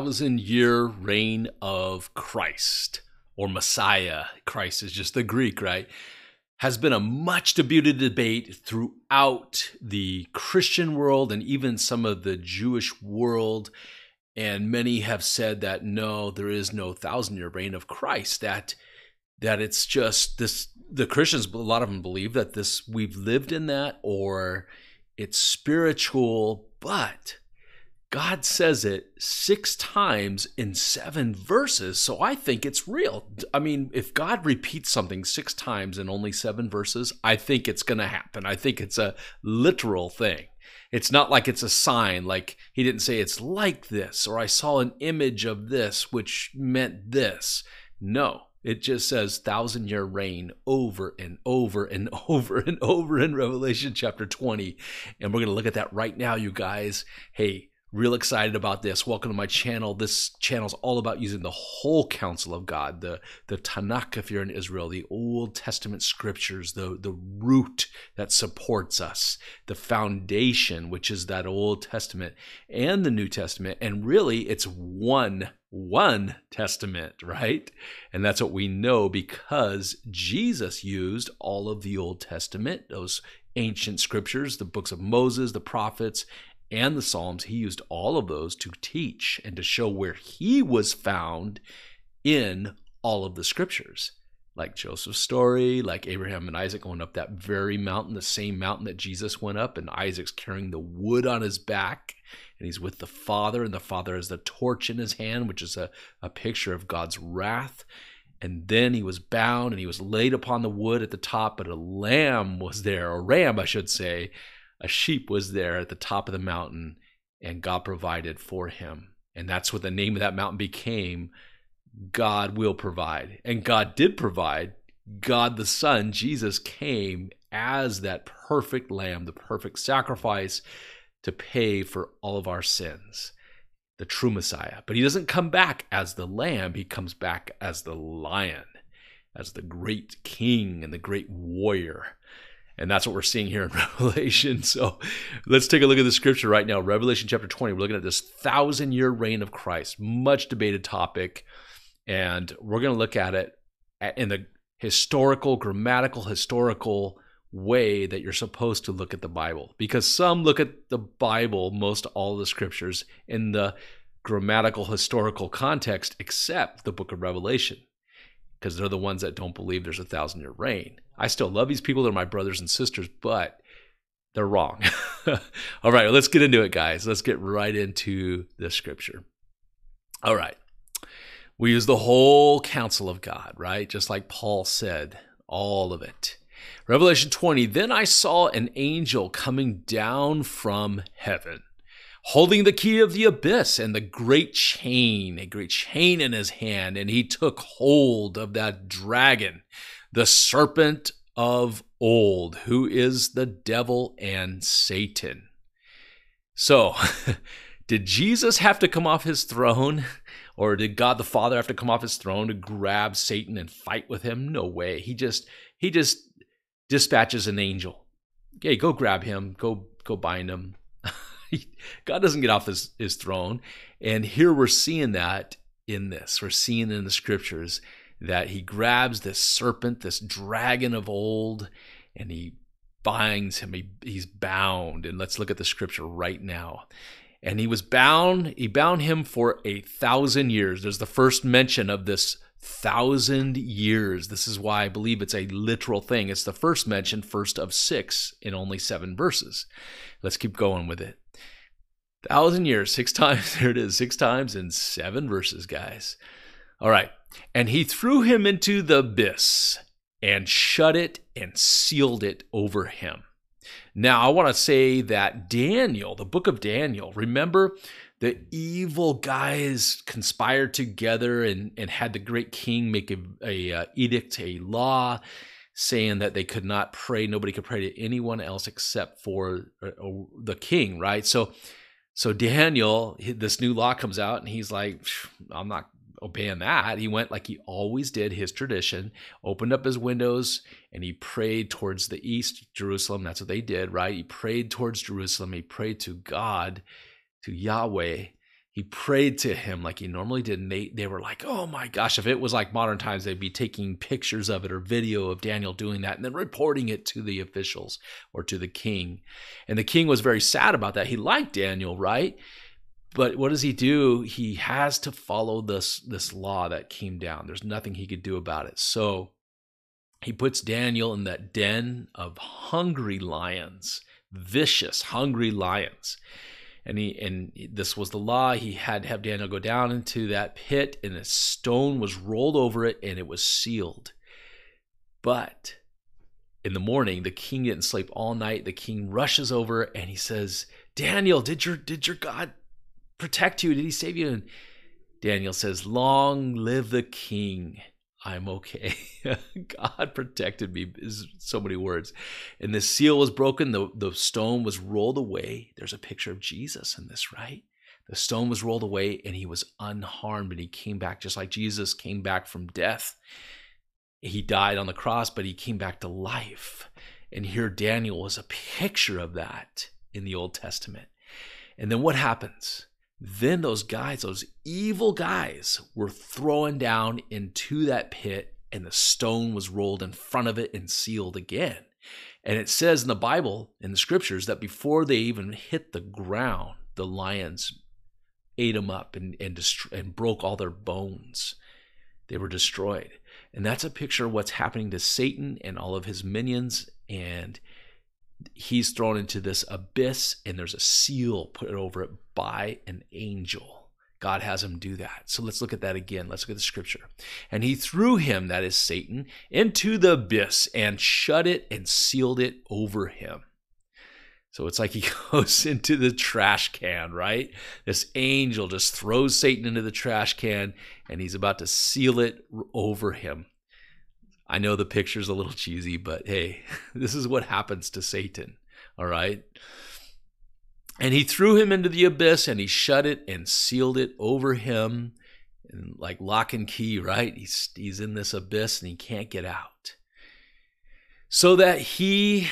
thousand year reign of Christ or Messiah. Christ is just the Greek, right? Has been a much debated debate throughout the Christian world and even some of the Jewish world. And many have said that no, there is no thousand year reign of Christ, that that it's just this the Christians, a lot of them believe that this we've lived in that or it's spiritual, but God says it six times in seven verses. So I think it's real. I mean, if God repeats something six times in only seven verses, I think it's going to happen. I think it's a literal thing. It's not like it's a sign, like he didn't say it's like this, or I saw an image of this, which meant this. No, it just says thousand year reign over and over and over and over in Revelation chapter 20. And we're going to look at that right now, you guys. Hey, Real excited about this. Welcome to my channel. This channel is all about using the whole counsel of God, the, the Tanakh if you're in Israel, the Old Testament scriptures, the, the root that supports us, the foundation, which is that Old Testament and the New Testament. And really, it's one, one testament, right? And that's what we know because Jesus used all of the Old Testament, those ancient scriptures, the books of Moses, the prophets, and the Psalms, he used all of those to teach and to show where he was found in all of the scriptures. Like Joseph's story, like Abraham and Isaac going up that very mountain, the same mountain that Jesus went up, and Isaac's carrying the wood on his back, and he's with the Father, and the Father has the torch in his hand, which is a, a picture of God's wrath. And then he was bound and he was laid upon the wood at the top, but a lamb was there, a ram, I should say, a sheep was there at the top of the mountain and God provided for him. And that's what the name of that mountain became God will provide. And God did provide. God the Son, Jesus, came as that perfect lamb, the perfect sacrifice to pay for all of our sins, the true Messiah. But he doesn't come back as the lamb, he comes back as the lion, as the great king and the great warrior. And that's what we're seeing here in Revelation. So let's take a look at the scripture right now. Revelation chapter 20. We're looking at this thousand year reign of Christ, much debated topic. And we're going to look at it in the historical, grammatical, historical way that you're supposed to look at the Bible. Because some look at the Bible, most all the scriptures, in the grammatical, historical context, except the book of Revelation because they're the ones that don't believe there's a thousand year reign. I still love these people. They're my brothers and sisters, but they're wrong. All right, let's get into it, guys. Let's get right into the scripture. All right. We use the whole counsel of God, right? Just like Paul said, all of it. Revelation 20 Then I saw an angel coming down from heaven holding the key of the abyss and the great chain, a great chain in his hand. And he took hold of that dragon, the serpent of old, who is the devil and Satan. So, did Jesus have to come off his throne? Or did God the Father have to come off his throne to grab Satan and fight with him? No way. He just he just dispatches an angel. Okay, go grab him, go go bind him, God doesn't get off his, his throne. And here we're seeing that in this. We're seeing in the scriptures that he grabs this serpent, this dragon of old, and he binds him. He, he's bound. And let's look at the scripture right now. And he was bound, he bound him for a thousand years. There's the first mention of this thousand years. This is why I believe it's a literal thing. It's the first mention, first of six in only seven verses. Let's keep going with it. Thousand years, six times. There it is, six times in seven verses, guys. All right. And he threw him into the abyss and shut it and sealed it over him. Now, I want to say that Daniel, the book of Daniel, remember the evil guys conspired together and, and had the great king make a, a uh, edict, a law saying that they could not pray. Nobody could pray to anyone else except for uh, uh the king, right? So so Daniel, this new law comes out, and he's like, I'm not obeying that. He went like he always did, his tradition, opened up his windows, and he prayed towards the east, Jerusalem. That's what they did, right? He prayed towards Jerusalem. He prayed to God, to Yahweh, he prayed to him like he normally did. And they, they were like, oh my gosh, if it was like modern times, they'd be taking pictures of it or video of Daniel doing that and then reporting it to the officials or to the king. And the king was very sad about that. He liked Daniel, right? But what does he do? He has to follow this, this law that came down. There's nothing he could do about it. So he puts Daniel in that den of hungry lions, vicious, hungry lions and he and this was the law he had to have daniel go down into that pit and a stone was rolled over it and it was sealed but in the morning the king didn't sleep all night the king rushes over and he says daniel did your did your god protect you did he save you and daniel says long live the king I'm okay. God protected me is so many words. And the seal was broken, the, the stone was rolled away. There's a picture of Jesus in this, right? The stone was rolled away and he was unharmed and he came back just like Jesus came back from death. He died on the cross, but he came back to life. And here Daniel was a picture of that in the Old Testament. And then what happens? Then those guys, those evil guys, were thrown down into that pit, and the stone was rolled in front of it and sealed again. And it says in the Bible, in the scriptures, that before they even hit the ground, the lions ate them up and, and, dest- and broke all their bones. They were destroyed. And that's a picture of what's happening to Satan and all of his minions. And he's thrown into this abyss and there's a seal put over it by an angel. God has him do that. So let's look at that again. Let's look at the scripture. And he threw him, that is Satan, into the abyss and shut it and sealed it over him. So it's like he goes into the trash can, right? This angel just throws Satan into the trash can and he's about to seal it over him. I know the picture's a little cheesy, but hey, this is what happens to Satan. All right. And he threw him into the abyss and he shut it and sealed it over him. And like lock and key, right? He's, he's in this abyss and he can't get out. So that he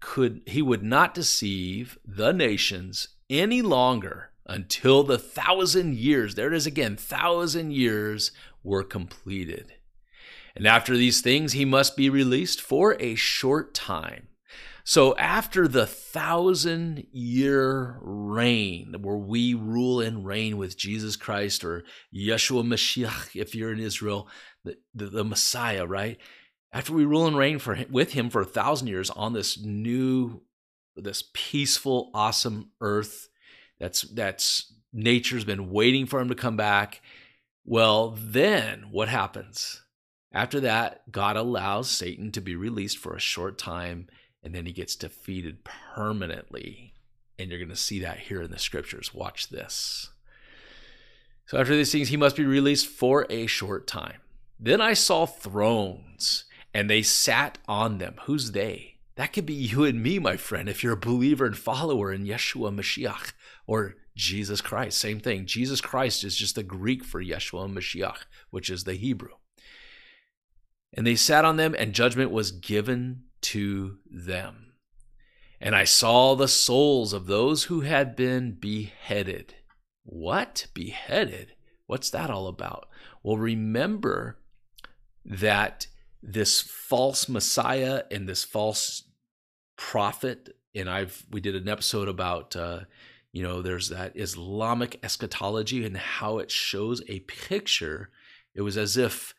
could he would not deceive the nations any longer until the thousand years, there it is again, thousand years were completed. And after these things, he must be released for a short time. So, after the thousand year reign, where we rule and reign with Jesus Christ or Yeshua Mashiach, if you're in Israel, the, the, the Messiah, right? After we rule and reign for with him for a thousand years on this new, this peaceful, awesome earth, that's that's nature's been waiting for him to come back. Well, then what happens? After that, God allows Satan to be released for a short time, and then he gets defeated permanently. And you're going to see that here in the scriptures. Watch this. So, after these things, he must be released for a short time. Then I saw thrones, and they sat on them. Who's they? That could be you and me, my friend, if you're a believer and follower in Yeshua Mashiach or Jesus Christ. Same thing. Jesus Christ is just the Greek for Yeshua Mashiach, which is the Hebrew. And they sat on them, and judgment was given to them. And I saw the souls of those who had been beheaded. What? Beheaded? What's that all about? Well, remember that this false Messiah and this false prophet, and I've we did an episode about uh, you know there's that Islamic eschatology and how it shows a picture. It was as if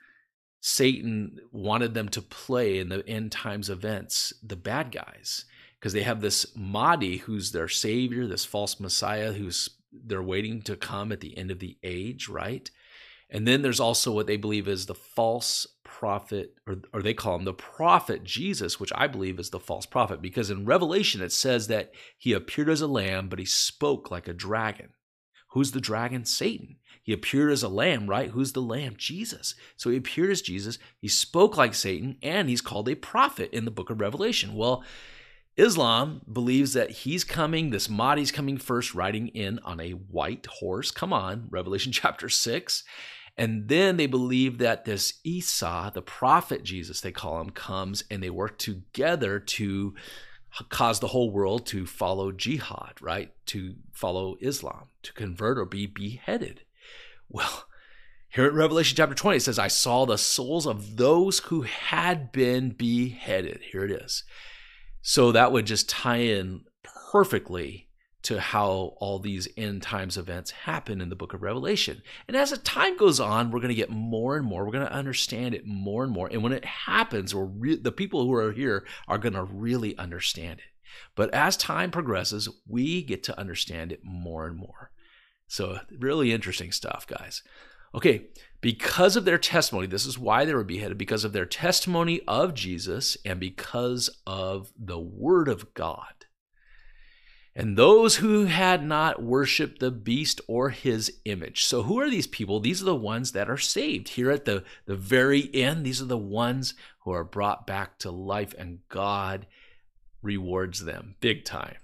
Satan wanted them to play in the end times events the bad guys because they have this Mahdi who's their savior, this false Messiah who's they're waiting to come at the end of the age, right? And then there's also what they believe is the false prophet, or, or they call him the prophet Jesus, which I believe is the false prophet, because in Revelation it says that he appeared as a lamb, but he spoke like a dragon. Who's the dragon? Satan. He appeared as a lamb, right? Who's the lamb? Jesus. So he appeared as Jesus. He spoke like Satan, and he's called a prophet in the book of Revelation. Well, Islam believes that he's coming, this Mahdi's coming first, riding in on a white horse. Come on, Revelation chapter 6. And then they believe that this Isa, the prophet Jesus, they call him, comes and they work together to cause the whole world to follow jihad, right? To follow Islam, to convert or be beheaded. Well, here in Revelation chapter 20, it says, I saw the souls of those who had been beheaded. Here it is. So that would just tie in perfectly to how all these end times events happen in the book of Revelation. And as the time goes on, we're going to get more and more. We're going to understand it more and more. And when it happens, we're re- the people who are here are going to really understand it. But as time progresses, we get to understand it more and more. So, really interesting stuff, guys. Okay, because of their testimony, this is why they were beheaded, because of their testimony of Jesus and because of the word of God. And those who had not worshiped the beast or his image. So, who are these people? These are the ones that are saved. Here at the, the very end, these are the ones who are brought back to life, and God rewards them big time.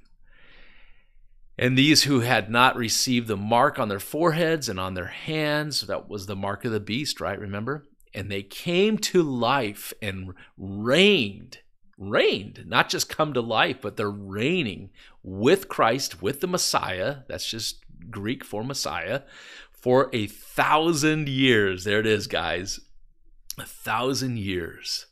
And these who had not received the mark on their foreheads and on their hands, that was the mark of the beast, right? Remember? And they came to life and reigned, reigned, not just come to life, but they're reigning with Christ, with the Messiah. That's just Greek for Messiah, for a thousand years. There it is, guys. A thousand years.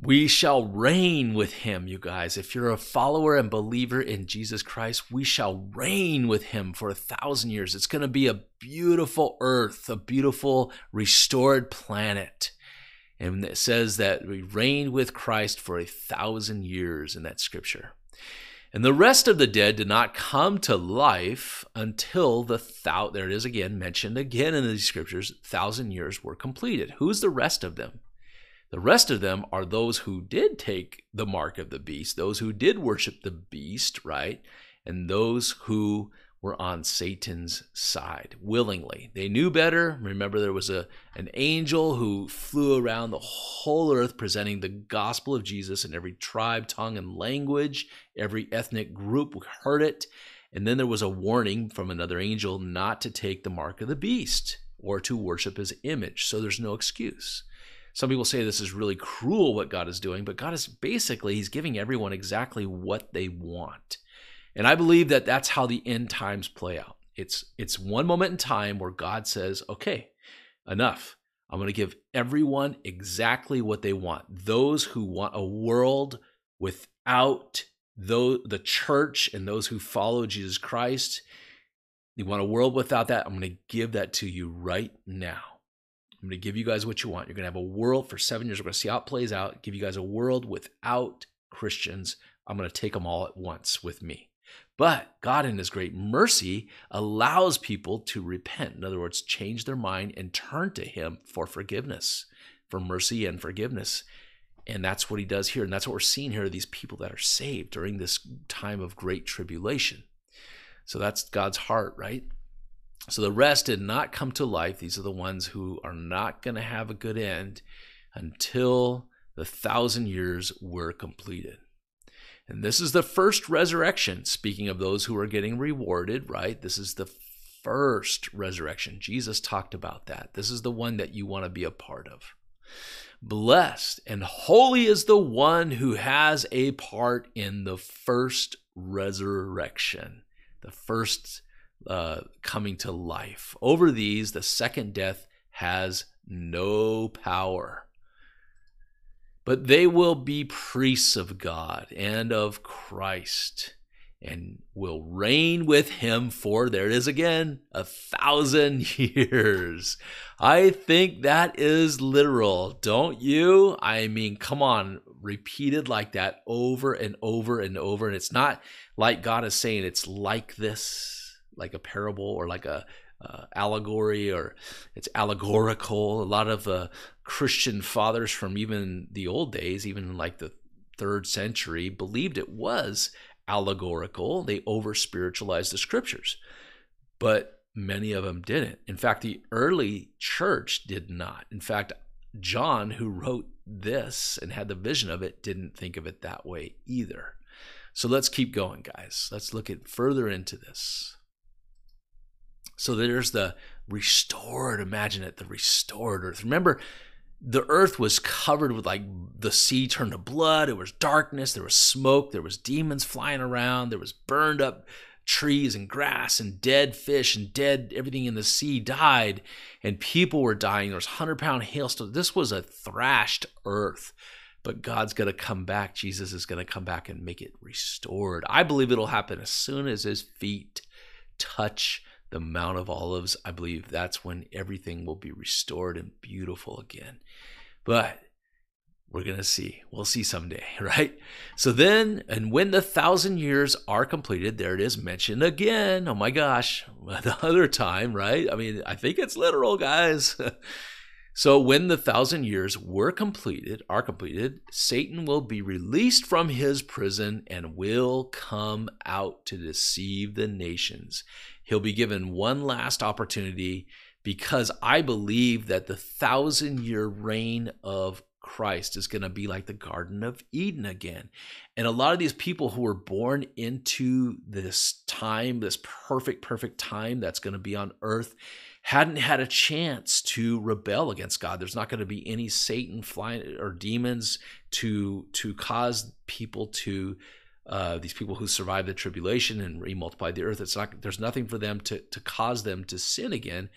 We shall reign with him, you guys. If you're a follower and believer in Jesus Christ, we shall reign with him for a thousand years. It's going to be a beautiful earth, a beautiful restored planet. And it says that we reign with Christ for a thousand years in that scripture. And the rest of the dead did not come to life until the thou there it is again mentioned again in the scriptures, thousand years were completed. Who's the rest of them? The rest of them are those who did take the mark of the beast, those who did worship the beast, right? And those who were on Satan's side willingly. They knew better. Remember, there was a, an angel who flew around the whole earth presenting the gospel of Jesus in every tribe, tongue, and language. Every ethnic group heard it. And then there was a warning from another angel not to take the mark of the beast or to worship his image. So there's no excuse. Some people say this is really cruel what God is doing, but God is basically, He's giving everyone exactly what they want. And I believe that that's how the end times play out. It's, it's one moment in time where God says, okay, enough. I'm going to give everyone exactly what they want. Those who want a world without the church and those who follow Jesus Christ, you want a world without that, I'm going to give that to you right now. I'm going to give you guys what you want. You're going to have a world for seven years. We're going to see how it plays out, give you guys a world without Christians. I'm going to take them all at once with me. But God, in His great mercy, allows people to repent. In other words, change their mind and turn to Him for forgiveness, for mercy and forgiveness. And that's what He does here. And that's what we're seeing here these people that are saved during this time of great tribulation. So that's God's heart, right? So the rest did not come to life. These are the ones who are not going to have a good end until the thousand years were completed. And this is the first resurrection. Speaking of those who are getting rewarded, right? This is the first resurrection. Jesus talked about that. This is the one that you want to be a part of. Blessed and holy is the one who has a part in the first resurrection, the first uh, coming to life. Over these, the second death has no power. But they will be priests of God and of Christ and will reign with him for, there it is again, a thousand years. I think that is literal, don't you? I mean, come on, repeated like that over and over and over. And it's not like God is saying it's like this like a parable or like a uh, allegory or it's allegorical. A lot of uh, Christian fathers from even the old days, even like the third century, believed it was allegorical. They over spiritualized the scriptures, but many of them didn't. In fact, the early church did not. In fact, John, who wrote this and had the vision of it, didn't think of it that way either. So let's keep going, guys. Let's look at further into this. So there's the restored, imagine it, the restored earth. Remember, the earth was covered with like the sea turned to blood. It was darkness. There was smoke. There was demons flying around. There was burned up trees and grass and dead fish and dead everything in the sea died and people were dying. There was hundred pound hailstones. This was a thrashed earth. But God's going to come back. Jesus is going to come back and make it restored. I believe it'll happen as soon as his feet touch the Mount of Olives. I believe that's when everything will be restored and beautiful again. But we're going to see. We'll see someday, right? So then, and when the thousand years are completed, there it is mentioned again. Oh my gosh, the other time, right? I mean, I think it's literal, guys. so when the thousand years were completed, are completed, Satan will be released from his prison and will come out to deceive the nations. He'll be given one last opportunity because I believe that the thousand year reign of Christ is going to be like the Garden of Eden again. And a lot of these people who were born into this time, this perfect, perfect time that's going to be on earth, hadn't had a chance to rebel against God. There's not going to be any Satan flying or demons to to cause people to uh, these people who survive the tribulation and remultiply the earth. It's not there's nothing for them to to cause them to sin again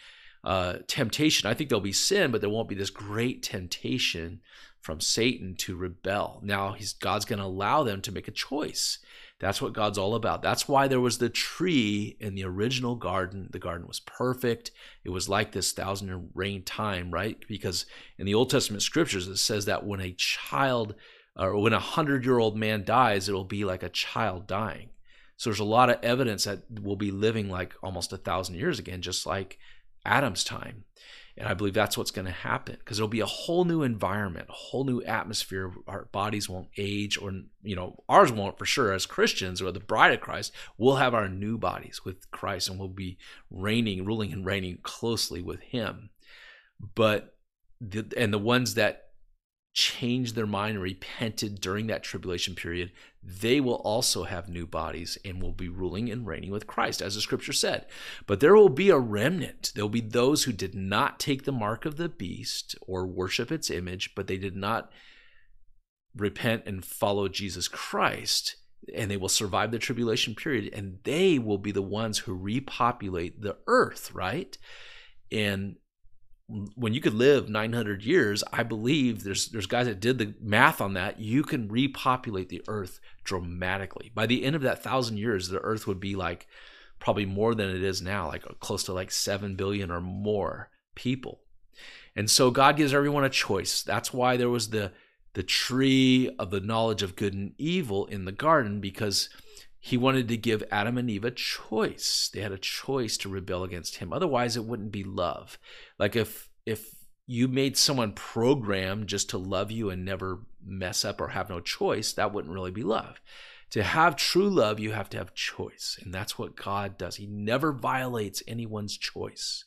uh, temptation. I think there'll be sin, but there won't be this great temptation from Satan to rebel. Now, God's going to allow them to make a choice. That's what God's all about. That's why there was the tree in the original garden. The garden was perfect. It was like this thousand year reign time, right? Because in the Old Testament scriptures, it says that when a child or when a hundred year old man dies, it'll be like a child dying. So there's a lot of evidence that we'll be living like almost a thousand years again, just like Adam's time. And I believe that's what's going to happen because there'll be a whole new environment, a whole new atmosphere. Our bodies won't age, or, you know, ours won't for sure. As Christians or the bride of Christ, we'll have our new bodies with Christ and we'll be reigning, ruling, and reigning closely with Him. But, the, and the ones that changed their mind and repented during that tribulation period, they will also have new bodies and will be ruling and reigning with Christ, as the scripture said. But there will be a remnant. There will be those who did not take the mark of the beast or worship its image, but they did not repent and follow Jesus Christ. And they will survive the tribulation period, and they will be the ones who repopulate the earth, right? And when you could live 900 years, I believe there's there's guys that did the math on that. You can repopulate the earth dramatically. By the end of that thousand years, the earth would be like probably more than it is now, like close to like 7 billion or more people. And so God gives everyone a choice. That's why there was the the tree of the knowledge of good and evil in the garden because he wanted to give Adam and Eve a choice. They had a choice to rebel against him. Otherwise, it wouldn't be love. Like if if you made someone programmed just to love you and never mess up or have no choice, that wouldn't really be love. To have true love, you have to have choice. And that's what God does. He never violates anyone's choice.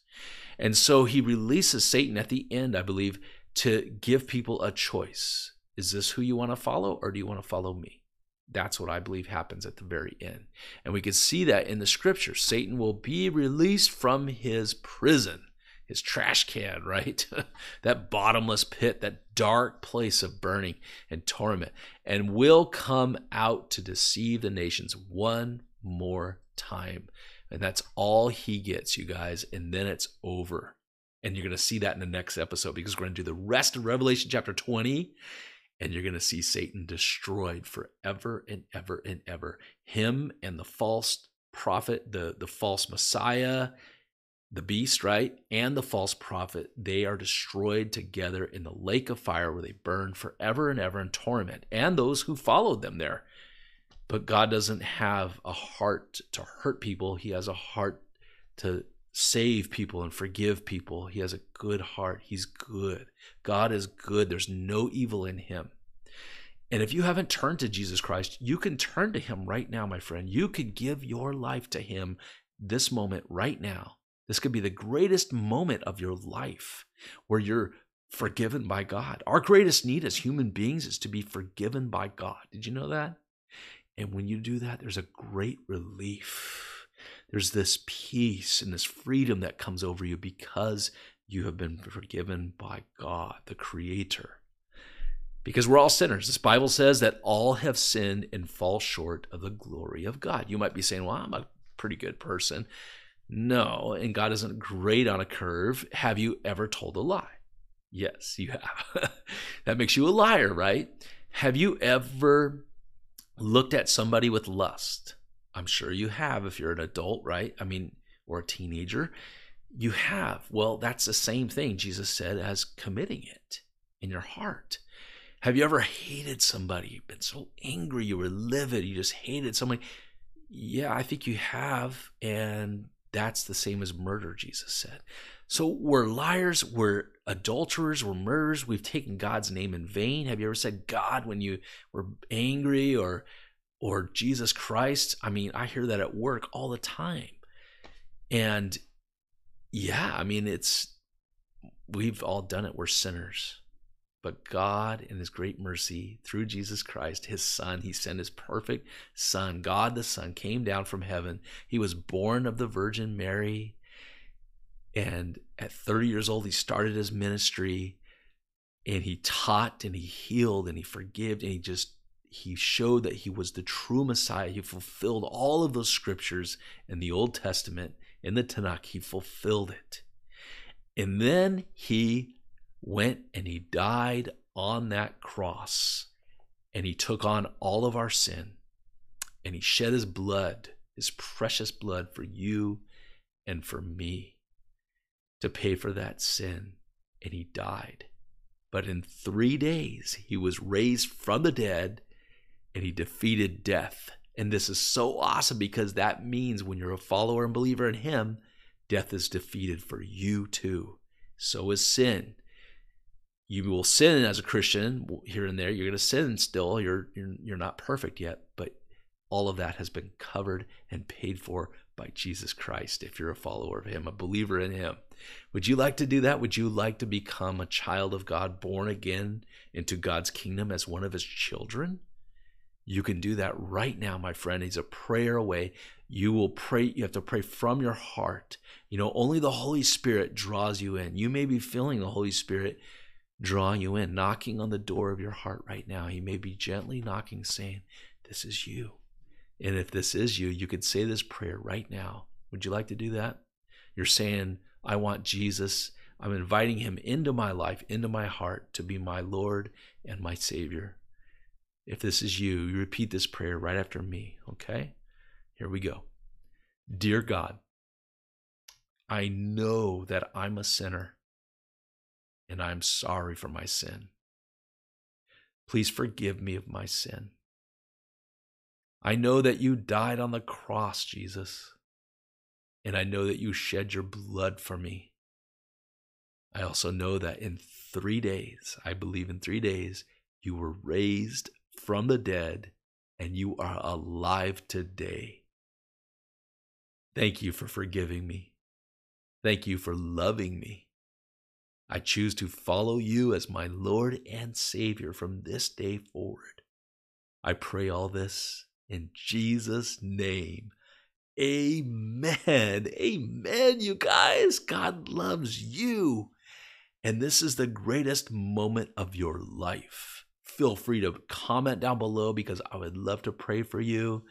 And so he releases Satan at the end, I believe, to give people a choice. Is this who you want to follow or do you want to follow me? That's what I believe happens at the very end. And we can see that in the scripture. Satan will be released from his prison, his trash can, right? that bottomless pit, that dark place of burning and torment, and will come out to deceive the nations one more time. And that's all he gets, you guys. And then it's over. And you're going to see that in the next episode because we're going to do the rest of Revelation chapter 20 and you're going to see Satan destroyed forever and ever and ever. Him and the false prophet, the, the false Messiah, the beast, right? And the false prophet, they are destroyed together in the lake of fire where they burn forever and ever in torment, and those who followed them there. But God doesn't have a heart to hurt people, He has a heart to save people and forgive people. He has a good heart. He's good. God is good. There's no evil in him. And if you haven't turned to Jesus Christ, you can turn to him right now, my friend. You could give your life to him this moment right now. This could be the greatest moment of your life where you're forgiven by God. Our greatest need as human beings is to be forgiven by God. Did you know that? And when you do that, there's a great relief there's this peace and this freedom that comes over you because you have been forgiven by God, the Creator. Because we're all sinners. This Bible says that all have sinned and fall short of the glory of God. You might be saying, well, I'm a pretty good person. No, and God isn't great on a curve. Have you ever told a lie? Yes, you have. that makes you a liar, right? Have you ever looked at somebody with lust? I'm sure you have if you're an adult, right? I mean, or a teenager. You have. Well, that's the same thing Jesus said as committing it in your heart. Have you ever hated somebody? You've been so angry, you were livid, you just hated somebody. Yeah, I think you have. And that's the same as murder, Jesus said. So we're liars, we're adulterers, we're murderers, we've taken God's name in vain. Have you ever said God when you were angry or or Jesus Christ? I mean, I hear that at work all the time. And yeah, I mean, it's, we've all done it. We're sinners. But God, in His great mercy, through Jesus Christ, His Son, He sent His perfect Son. God the Son came down from heaven. He was born of the Virgin Mary. And at 30 years old, He started His ministry and He taught and He healed and He forgave and He just he showed that he was the true Messiah. He fulfilled all of those scriptures in the Old Testament, in the Tanakh. He fulfilled it. And then he went and he died on that cross and he took on all of our sin and he shed his blood, his precious blood for you and for me to pay for that sin. And he died. But in three days, he was raised from the dead and he defeated death. And this is so awesome because that means when you're a follower and believer in him, death is defeated for you too. So is sin. You will sin as a Christian here and there. You're going to sin still. You're, you're you're not perfect yet, but all of that has been covered and paid for by Jesus Christ if you're a follower of him, a believer in him. Would you like to do that? Would you like to become a child of God, born again into God's kingdom as one of his children? You can do that right now, my friend. He's a prayer away. You will pray, you have to pray from your heart. You know, only the Holy Spirit draws you in. You may be feeling the Holy Spirit drawing you in, knocking on the door of your heart right now. He may be gently knocking, saying, This is you. And if this is you, you could say this prayer right now. Would you like to do that? You're saying, I want Jesus. I'm inviting him into my life, into my heart to be my Lord and my Savior. If this is you, you repeat this prayer right after me, okay? Here we go. Dear God, I know that I'm a sinner and I'm sorry for my sin. Please forgive me of my sin. I know that you died on the cross, Jesus, and I know that you shed your blood for me. I also know that in three days, I believe in three days, you were raised from the dead, and you are alive today. Thank you for forgiving me. Thank you for loving me. I choose to follow you as my Lord and Savior from this day forward. I pray all this in Jesus' name. Amen. Amen, you guys. God loves you. And this is the greatest moment of your life feel free to comment down below because I would love to pray for you.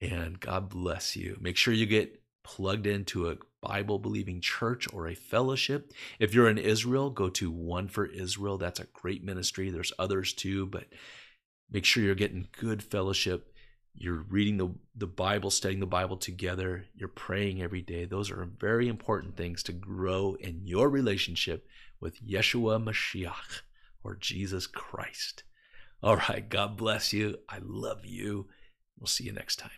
And God bless you. Make sure you get plugged into a Bible believing church or a fellowship. If you're in Israel, go to One for Israel. That's a great ministry. There's others too, but make sure you're getting good fellowship. You're reading the, the Bible, studying the Bible together. You're praying every day. Those are very important things to grow in your relationship with Yeshua Mashiach or Jesus Christ. All right. God bless you. I love you. We'll see you next time.